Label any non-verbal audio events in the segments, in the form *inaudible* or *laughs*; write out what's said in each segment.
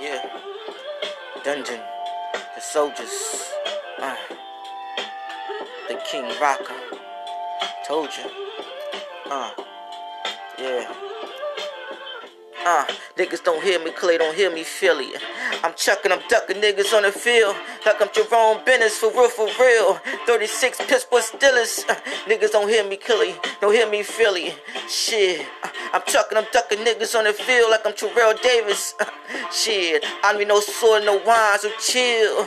Yeah. Dungeon. The soldiers. Uh. The King Rocker. Told you. Uh. Yeah. Uh, niggas don't hear me, Clay don't hear me, Philly. I'm chucking, I'm ducking niggas on the field like I'm Jerome Bettis for real, for real. 36 Pittsburgh Steelers. Uh, niggas don't hear me, Killy, don't hear me, Philly. Shit, uh, I'm chucking, I'm ducking niggas on the field like I'm Terrell Davis. Uh, shit, I don't need no sword, no wine, so chill.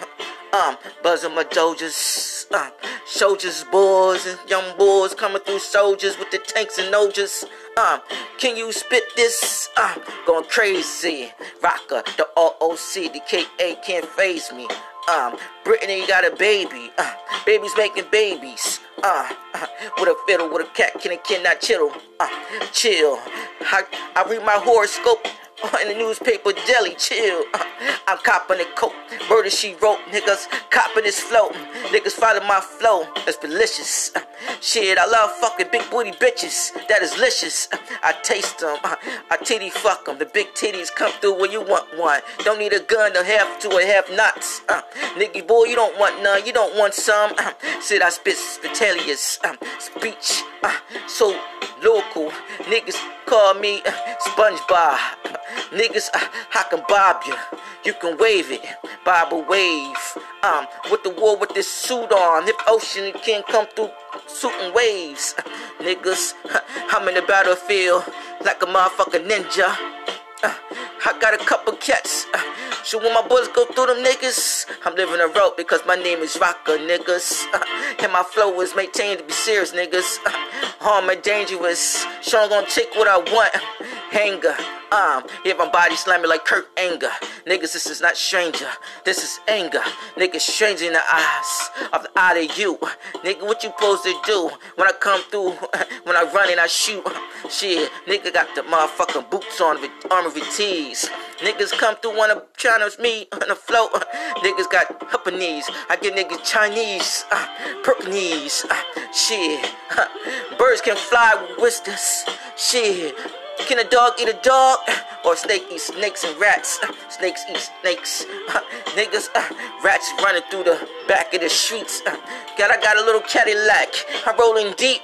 Um, buzzing my dojas, uh, soldiers, boys, and young boys coming through soldiers with the tanks and nojas. Uh, can you spit this? Uh, going crazy. Rocker, the ROC, the KA can't phase me. Um, Brittany got a baby. Uh, baby's making babies. Uh, uh, with a fiddle, with a cat, can and cannot chill. Uh, chill. I, I read my horoscope in the newspaper deli, chill. Uh, I'm copping the coke. Murder she wrote, niggas copping this flow. Niggas follow my flow, it's delicious. Uh, shit, I love fucking big booty bitches. That is licious. Uh, I taste them, I titty fuck them. The big titties come through when you want one. Don't need a gun to have two or have nuts. Uh, nigga boy, you don't want none, you don't want some. Shit, I spit uh, speech. So local. Niggas call me uh, SpongeBob. Niggas, uh, I can bob you. You can wave it. Bob a wave. Um, with the war with this suit on. If ocean can't come through shooting waves. Niggas, I'm in the battlefield like a motherfucking ninja. Uh, I got a couple cats. Uh, so when my bullets go through them niggas, I'm living a rope because my name is Rocker, niggas. Uh, and my flow is maintained to be serious, niggas. Uh, harm and dangerous. Sure, I'm gonna take what I want. Anger. Um, if my body slamming like Kurt Anger. Niggas, this is not stranger. This is anger. Niggas, stranger in the eyes of the eye of you. Nigga, what you supposed to do when I come through? *laughs* When I run and I shoot? Shit, nigga got the motherfucking boots on, with armor with tees. Niggas come through wanna challenge me *laughs* on the float. Niggas got upper knees. I get niggas Chinese, uh, purple knees. Uh, shit, birds can fly with Shit. Can a dog eat a dog? Or snake eat snakes and rats? Snakes eat snakes. *laughs* Niggas, uh, rats running through the back of the streets. Uh, God, I got a little Cadillac. I'm rolling deep.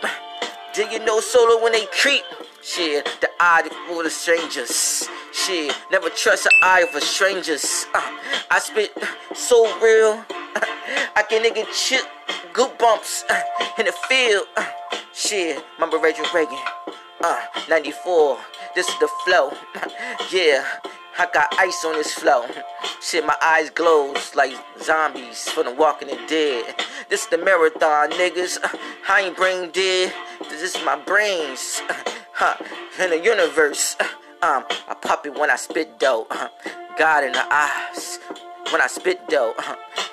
Do you know solo when they creep? Shit, the eye for the strangers. Shit, never trust the eye of a strangers. Uh, I spit so real. *laughs* I can nigga chip good bumps uh, in the field. Uh, shit, remember Reggie Reagan. Uh, 94. This is the flow. *laughs* yeah, I got ice on this flow. Shit, my eyes glows like zombies from the Walking the Dead. This is the marathon, niggas. I ain't brain dead. This is my brains. Huh, in the universe. Um, I pop it when I spit dough. God in the eyes when I spit dough.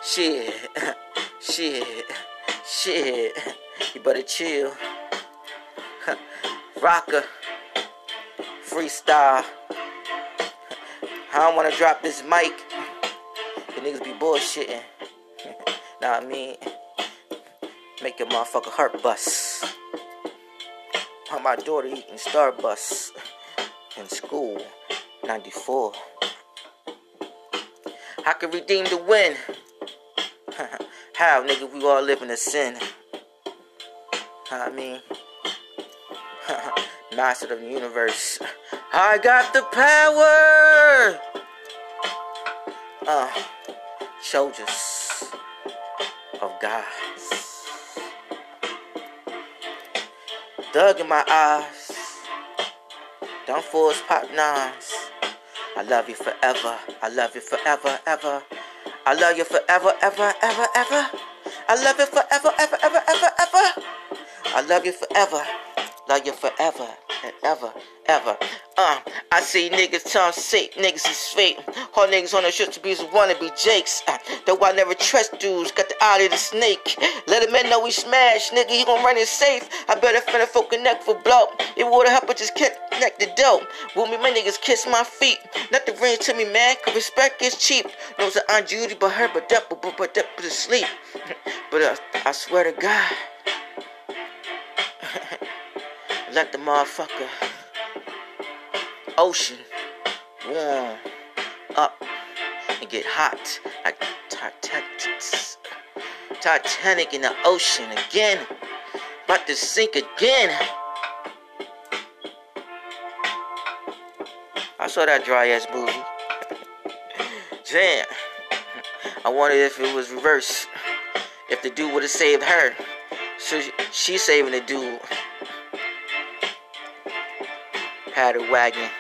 Shit, *laughs* shit, shit. You better chill. *laughs* Rocker, freestyle. I don't wanna drop this mic. The niggas be bullshitting. *laughs* what I mean? Make a motherfucker heart bust. How my daughter eating Starbucks *laughs* in school, 94. I can redeem the win. How, nigga, we all live in sin. I mean, *laughs* master of the universe. I got the power. Uh, soldiers of God. Dug in my eyes. Don't force pop nines. I love you forever. I love you forever, ever. I love you forever, ever, ever, ever. I love you forever, ever, ever, ever, ever. I love you forever. Love you forever and ever, ever. Uh, I see niggas tongue sick, niggas is fake. All niggas on the shit to be wanna be Jakes. Uh, though I never trust dudes, got the eye of the snake. Let a man know we smash, nigga, he gon' run it safe. I better finna folk connect for blow. Would help, but just connect the dope. Will me, my niggas kiss my feet. Not the ring to me, man, cause respect is cheap. Knows that I'm Judy, but her, but up, but but but up to sleep. But uh, I swear to God. *laughs* Let the motherfucker ocean warm up. and get hot like Titanic in the ocean again. About to sink again. I saw that dry ass movie. Damn. I wondered if it was reverse. If the dude would have saved her. So she's saving the dude. Paddle wagon.